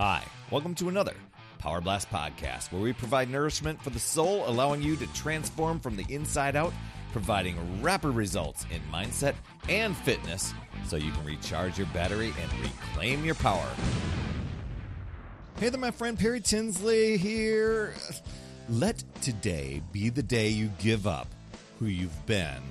Hi, welcome to another Power Blast podcast where we provide nourishment for the soul, allowing you to transform from the inside out, providing rapid results in mindset and fitness so you can recharge your battery and reclaim your power. Hey there, my friend Perry Tinsley here. Let today be the day you give up who you've been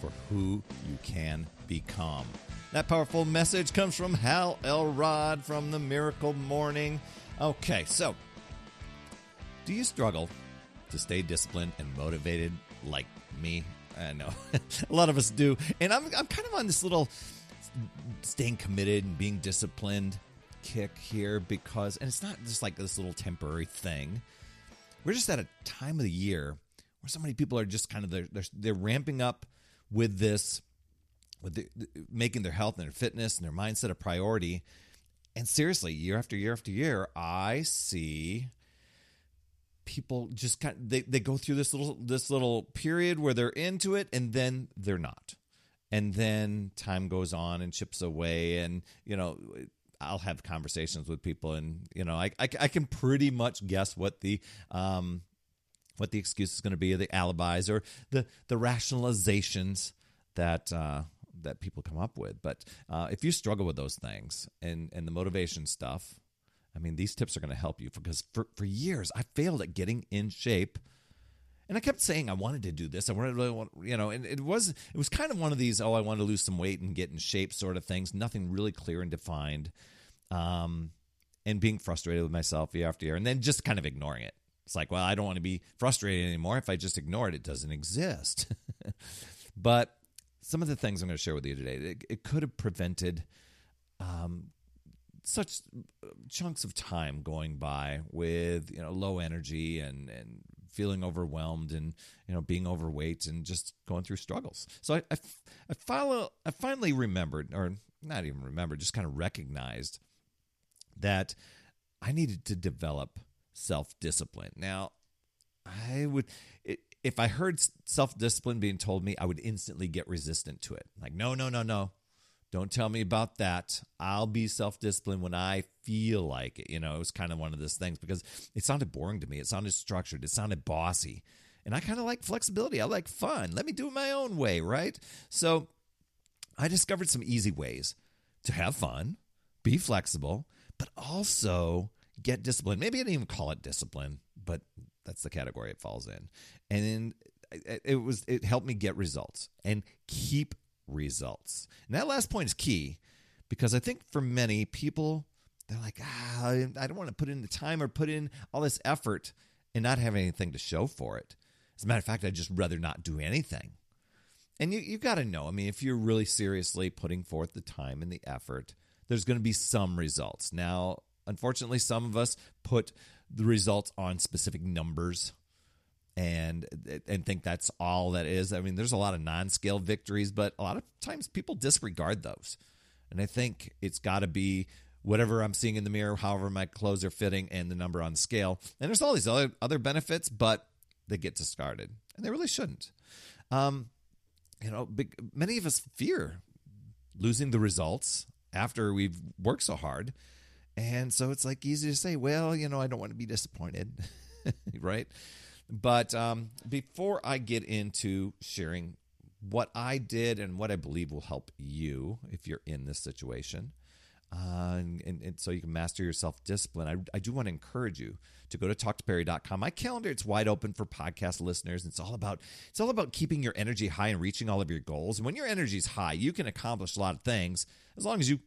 for who you can become. That powerful message comes from Hal Elrod from the Miracle Morning. Okay, so do you struggle to stay disciplined and motivated like me? I know a lot of us do. And I'm, I'm kind of on this little staying committed and being disciplined kick here because, and it's not just like this little temporary thing. We're just at a time of the year where so many people are just kind of, they're, they're, they're ramping up with this with the, making their health and their fitness and their mindset a priority. And seriously, year after year after year, I see people just kind of, they, they go through this little this little period where they're into it and then they're not. And then time goes on and chips away and you know I'll have conversations with people and you know I, I, I can pretty much guess what the um what the excuse is going to be, the alibis or the the rationalizations that uh, that people come up with. But uh, if you struggle with those things and and the motivation stuff, I mean, these tips are going to help you because for for years I failed at getting in shape. And I kept saying I wanted to do this. I wanted to, want you know, and it was it was kind of one of these oh I want to lose some weight and get in shape sort of things. Nothing really clear and defined, um, and being frustrated with myself year after year, and then just kind of ignoring it. It's like, well, I don't want to be frustrated anymore. If I just ignore it, it doesn't exist. but some of the things I'm going to share with you today, it, it could have prevented um, such chunks of time going by with you know low energy and and feeling overwhelmed and you know being overweight and just going through struggles. So I I, I, follow, I finally remembered, or not even remembered, just kind of recognized that I needed to develop self discipline. Now, I would if I heard self discipline being told me, I would instantly get resistant to it. Like, no, no, no, no. Don't tell me about that. I'll be self disciplined when I feel like it. You know, it was kind of one of those things because it sounded boring to me. It sounded structured. It sounded bossy. And I kind of like flexibility. I like fun. Let me do it my own way, right? So I discovered some easy ways to have fun, be flexible, but also get disciplined. Maybe I didn't even call it discipline, but that's the category it falls in. And it was it helped me get results and keep results. And that last point is key because I think for many people they're like, ah, I don't want to put in the time or put in all this effort and not have anything to show for it. As a matter of fact, I'd just rather not do anything. And you you got to know. I mean, if you're really seriously putting forth the time and the effort, there's going to be some results. Now, unfortunately, some of us put the results on specific numbers and and think that's all that is. I mean, there's a lot of non-scale victories, but a lot of times people disregard those. And I think it's got to be whatever I'm seeing in the mirror, however my clothes are fitting, and the number on scale. And there's all these other other benefits, but they get discarded, and they really shouldn't. Um, you know, big, many of us fear losing the results after we've worked so hard and so it's like easy to say, well, you know, I don't want to be disappointed, right? But um, before I get into sharing what I did and what I believe will help you if you're in this situation, uh, and, and, and, so you can master your self discipline, I, I, do want to encourage you to go to talktoperry.com. My calendar it's wide open for podcast listeners. It's all about it's all about keeping your energy high and reaching all of your goals. And when your energy is high, you can accomplish a lot of things as long as you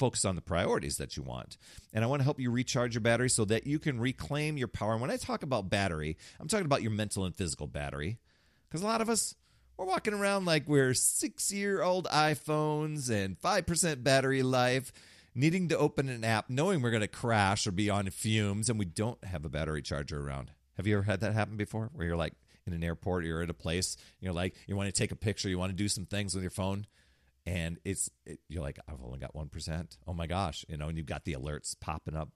focus on the priorities that you want. And I want to help you recharge your battery so that you can reclaim your power. And when I talk about battery, I'm talking about your mental and physical battery. Because a lot of us, we're walking around like we're six year old iPhones and 5% battery life, needing to open an app, knowing we're going to crash or be on fumes, and we don't have a battery charger around. Have you ever had that happen before? Where you're like in an airport, you're at a place, you're like, you want to take a picture, you want to do some things with your phone, and it's it, you're like I've only got 1%. Oh my gosh, you know, and you've got the alerts popping up.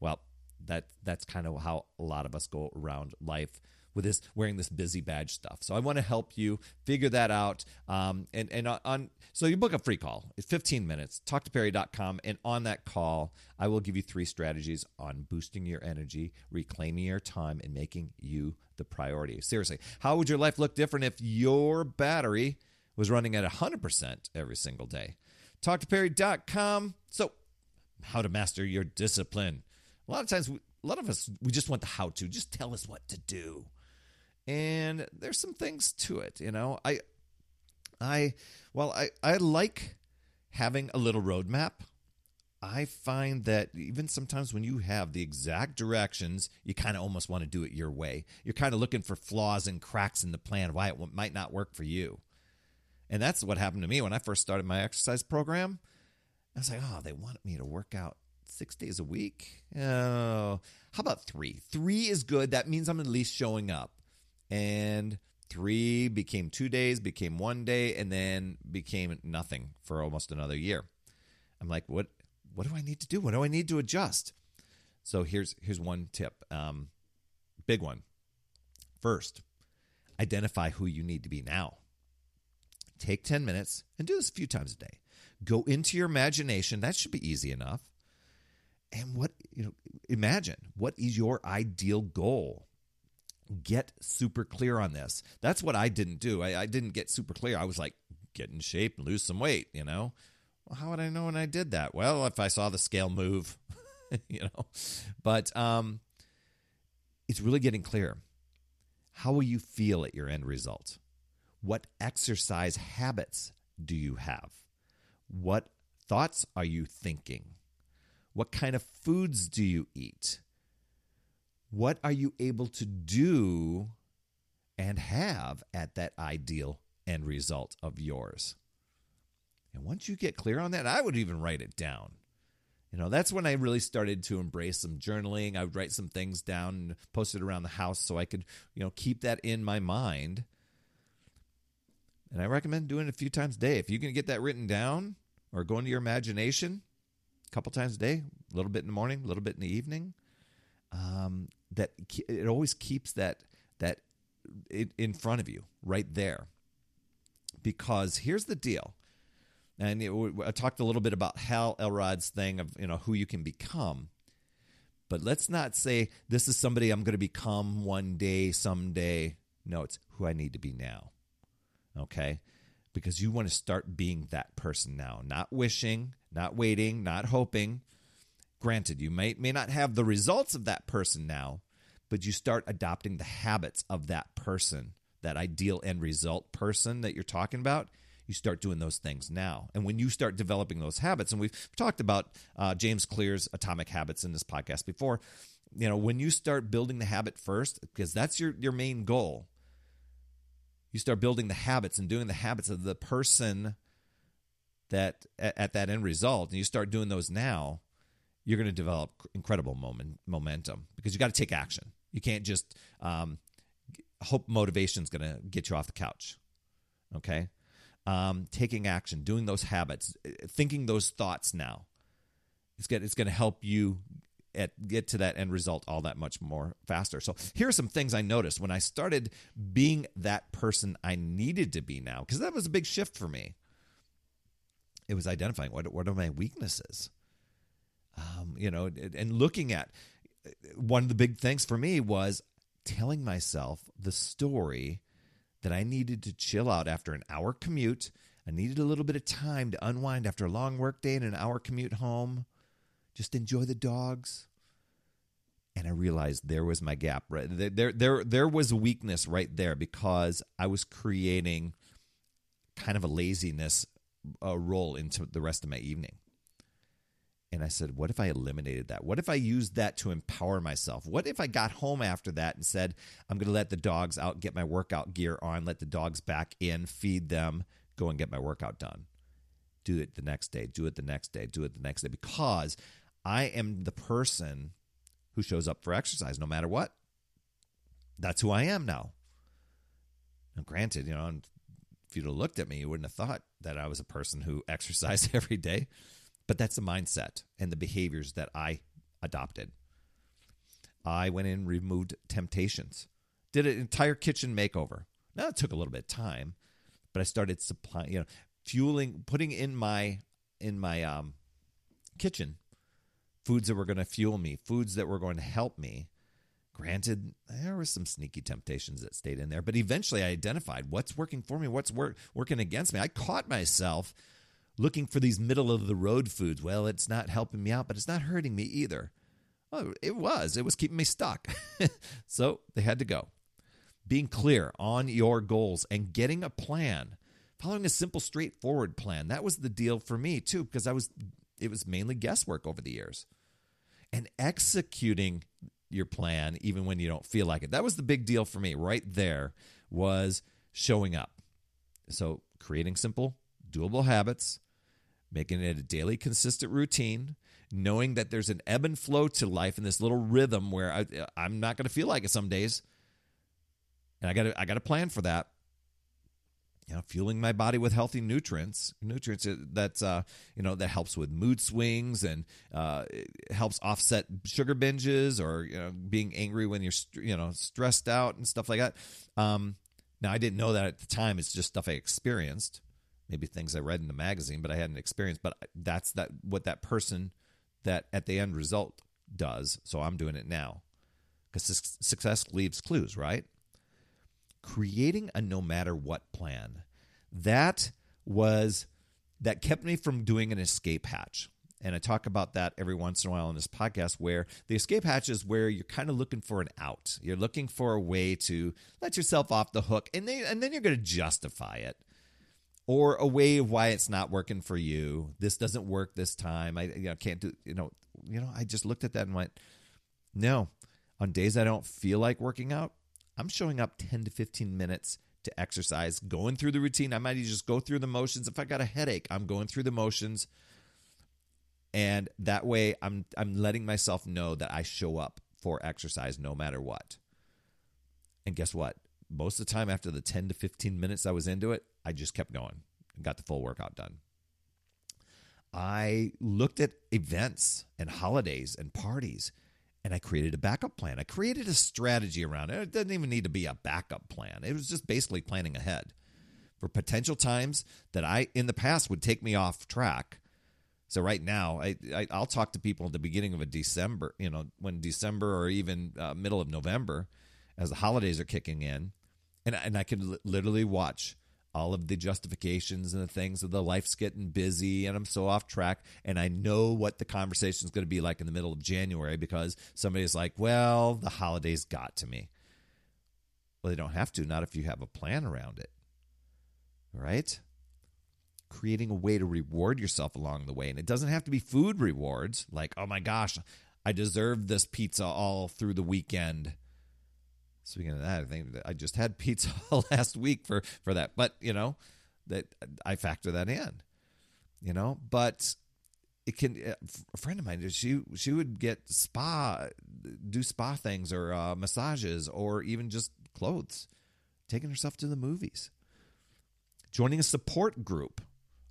Well, that that's kind of how a lot of us go around life with this wearing this busy badge stuff. So I want to help you figure that out. Um, and and on so you book a free call. It's 15 minutes. Talktoperry.com, and on that call, I will give you three strategies on boosting your energy, reclaiming your time, and making you the priority. Seriously, how would your life look different if your battery was running at 100% every single day? Talktoperry.com. So, how to master your discipline. A lot of times, we, a lot of us, we just want the how to. Just tell us what to do and there's some things to it you know i i well i i like having a little roadmap i find that even sometimes when you have the exact directions you kind of almost want to do it your way you're kind of looking for flaws and cracks in the plan why it might not work for you and that's what happened to me when i first started my exercise program i was like oh they wanted me to work out six days a week oh how about three three is good that means i'm at least showing up and three became two days, became one day, and then became nothing for almost another year. I'm like, what? What do I need to do? What do I need to adjust? So here's here's one tip, um, big one. First, identify who you need to be now. Take 10 minutes and do this a few times a day. Go into your imagination. That should be easy enough. And what, you know, imagine what is your ideal goal? get super clear on this. That's what I didn't do. I, I didn't get super clear. I was like, get in shape, and lose some weight, you know? Well, how would I know when I did that? Well, if I saw the scale move, you know? But um, it's really getting clear. How will you feel at your end result? What exercise habits do you have? What thoughts are you thinking? What kind of foods do you eat? what are you able to do and have at that ideal end result of yours? And once you get clear on that, I would even write it down. You know, that's when I really started to embrace some journaling. I would write some things down and post it around the house so I could, you know, keep that in my mind. And I recommend doing it a few times a day. If you can get that written down or go into your imagination a couple times a day, a little bit in the morning, a little bit in the evening, um, that it always keeps that that in front of you right there. Because here's the deal. And it, I talked a little bit about Hal Elrod's thing of you know who you can become. But let's not say this is somebody I'm going to become one day someday. No it's who I need to be now okay because you want to start being that person now not wishing not waiting not hoping Granted, you may, may not have the results of that person now, but you start adopting the habits of that person, that ideal end result person that you're talking about. You start doing those things now. And when you start developing those habits, and we've talked about uh, James Clear's Atomic Habits in this podcast before, you know, when you start building the habit first, because that's your, your main goal, you start building the habits and doing the habits of the person that at, at that end result, and you start doing those now, you're going to develop incredible moment, momentum because you got to take action. You can't just um, hope motivation is going to get you off the couch. Okay, um, taking action, doing those habits, uh, thinking those thoughts now. It's going it's going to help you at get to that end result all that much more faster. So here are some things I noticed when I started being that person I needed to be now because that was a big shift for me. It was identifying what what are my weaknesses um, you know, and looking at one of the big things for me was telling myself the story that I needed to chill out after an hour commute. I needed a little bit of time to unwind after a long work day and an hour commute home. Just enjoy the dogs. And I realized there was my gap. Right there, there, there was a weakness right there because I was creating kind of a laziness uh, role into the rest of my evening. And I said, what if I eliminated that? What if I used that to empower myself? What if I got home after that and said, I'm going to let the dogs out, get my workout gear on, let the dogs back in, feed them, go and get my workout done? Do it the next day, do it the next day, do it the next day, because I am the person who shows up for exercise no matter what. That's who I am now. Now, granted, you know, if you'd have looked at me, you wouldn't have thought that I was a person who exercised every day. But that's the mindset and the behaviors that I adopted. I went in removed temptations. did an entire kitchen makeover. Now it took a little bit of time, but I started supplying, you know, fueling, putting in my in my um, kitchen foods that were going to fuel me, foods that were going to help me. Granted, there were some sneaky temptations that stayed in there, but eventually I identified what's working for me, what's work, working against me. I caught myself looking for these middle of the road foods. Well, it's not helping me out, but it's not hurting me either. Well, it was. It was keeping me stuck. so they had to go. Being clear on your goals and getting a plan, following a simple, straightforward plan. That was the deal for me too, because I was it was mainly guesswork over the years. And executing your plan even when you don't feel like it. That was the big deal for me right there was showing up. So creating simple, doable habits, making it a daily consistent routine, knowing that there's an ebb and flow to life in this little rhythm where I, I'm not going to feel like it some days. And I got I got a plan for that you know, fueling my body with healthy nutrients, nutrients that's uh, you know that helps with mood swings and uh, helps offset sugar binges or you know being angry when you're you know stressed out and stuff like that. Um, now I didn't know that at the time. It's just stuff I experienced, maybe things I read in the magazine, but I hadn't experienced. But that's that what that person that at the end result does. So I'm doing it now because success leaves clues, right? Creating a no matter what plan. That was that kept me from doing an escape hatch. And I talk about that every once in a while in this podcast where the escape hatch is where you're kind of looking for an out. You're looking for a way to let yourself off the hook and then, and then you're going to justify it or a way of why it's not working for you. This doesn't work this time. I you know, can't do, you know, you know, I just looked at that and went, no, on days I don't feel like working out, I'm showing up 10 to 15 minutes to exercise, going through the routine. I might just go through the motions. If I got a headache, I'm going through the motions. And that way I'm I'm letting myself know that I show up for exercise no matter what. And guess what? Most of the time after the 10 to 15 minutes I was into it, I just kept going and got the full workout done. I looked at events and holidays and parties and I created a backup plan. I created a strategy around it. It doesn't even need to be a backup plan. It was just basically planning ahead for potential times that I in the past would take me off track. So right now, I, I will talk to people at the beginning of a December, you know, when December or even uh, middle of November, as the holidays are kicking in, and and I can literally watch all of the justifications and the things of the life's getting busy and I'm so off track. And I know what the conversation is going to be like in the middle of January because somebody's like, well, the holidays got to me. Well, they don't have to, not if you have a plan around it. Right? Creating a way to reward yourself along the way. And it doesn't have to be food rewards like, oh my gosh, I deserve this pizza all through the weekend Speaking of that, I think I just had pizza last week for for that, but you know that I factor that in, you know. But it can. A friend of mine, she she would get spa, do spa things or uh, massages or even just clothes, taking herself to the movies, joining a support group.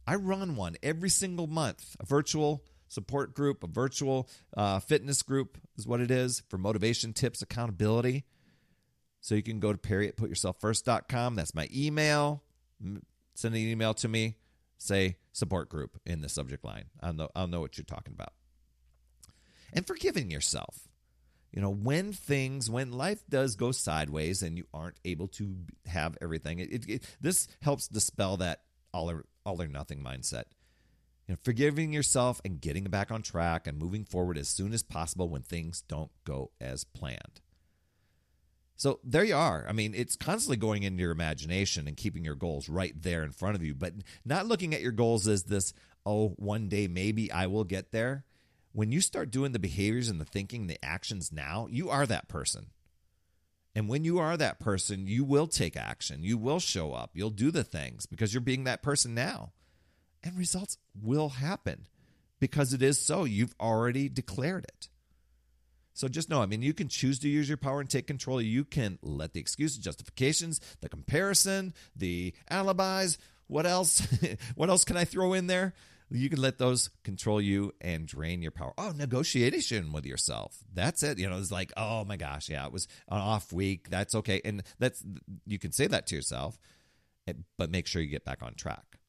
I run one every single month, a virtual support group, a virtual uh, fitness group is what it is for motivation, tips, accountability. So you can go to Perry at putyourselffirst.com. That's my email. Send an email to me. Say support group in the subject line. I'll know, I'll know what you're talking about. And forgiving yourself. You know, when things, when life does go sideways and you aren't able to have everything, it, it, this helps dispel that all or, all or nothing mindset. You know, forgiving yourself and getting back on track and moving forward as soon as possible when things don't go as planned. So there you are. I mean, it's constantly going into your imagination and keeping your goals right there in front of you, but not looking at your goals as this, oh, one day maybe I will get there. When you start doing the behaviors and the thinking, the actions now, you are that person. And when you are that person, you will take action. You will show up. You'll do the things because you're being that person now. And results will happen because it is so. You've already declared it. So just know, I mean, you can choose to use your power and take control. You can let the excuses, justifications, the comparison, the alibis, what else? what else can I throw in there? you can let those control you and drain your power. Oh, negotiation with yourself. That's it. You know, it's like, oh my gosh, yeah, it was an off week. That's okay. And that's, you can say that to yourself, eh, but make sure you get back on track.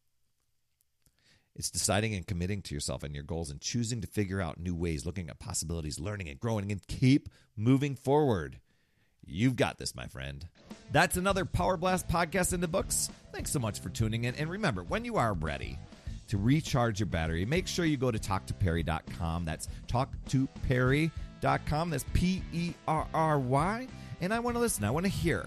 It's deciding and committing to yourself and your goals and choosing to figure out new ways, looking at possibilities, learning and growing, and keep moving forward. You've got this, my friend. That's another Power Blast podcast in the books. Thanks so much for tuning in. And remember, when you are ready to recharge your battery, make sure you go to talktoperry.com. That's talktoperry.com. That's P E R R Y. And I want to listen. I want to hear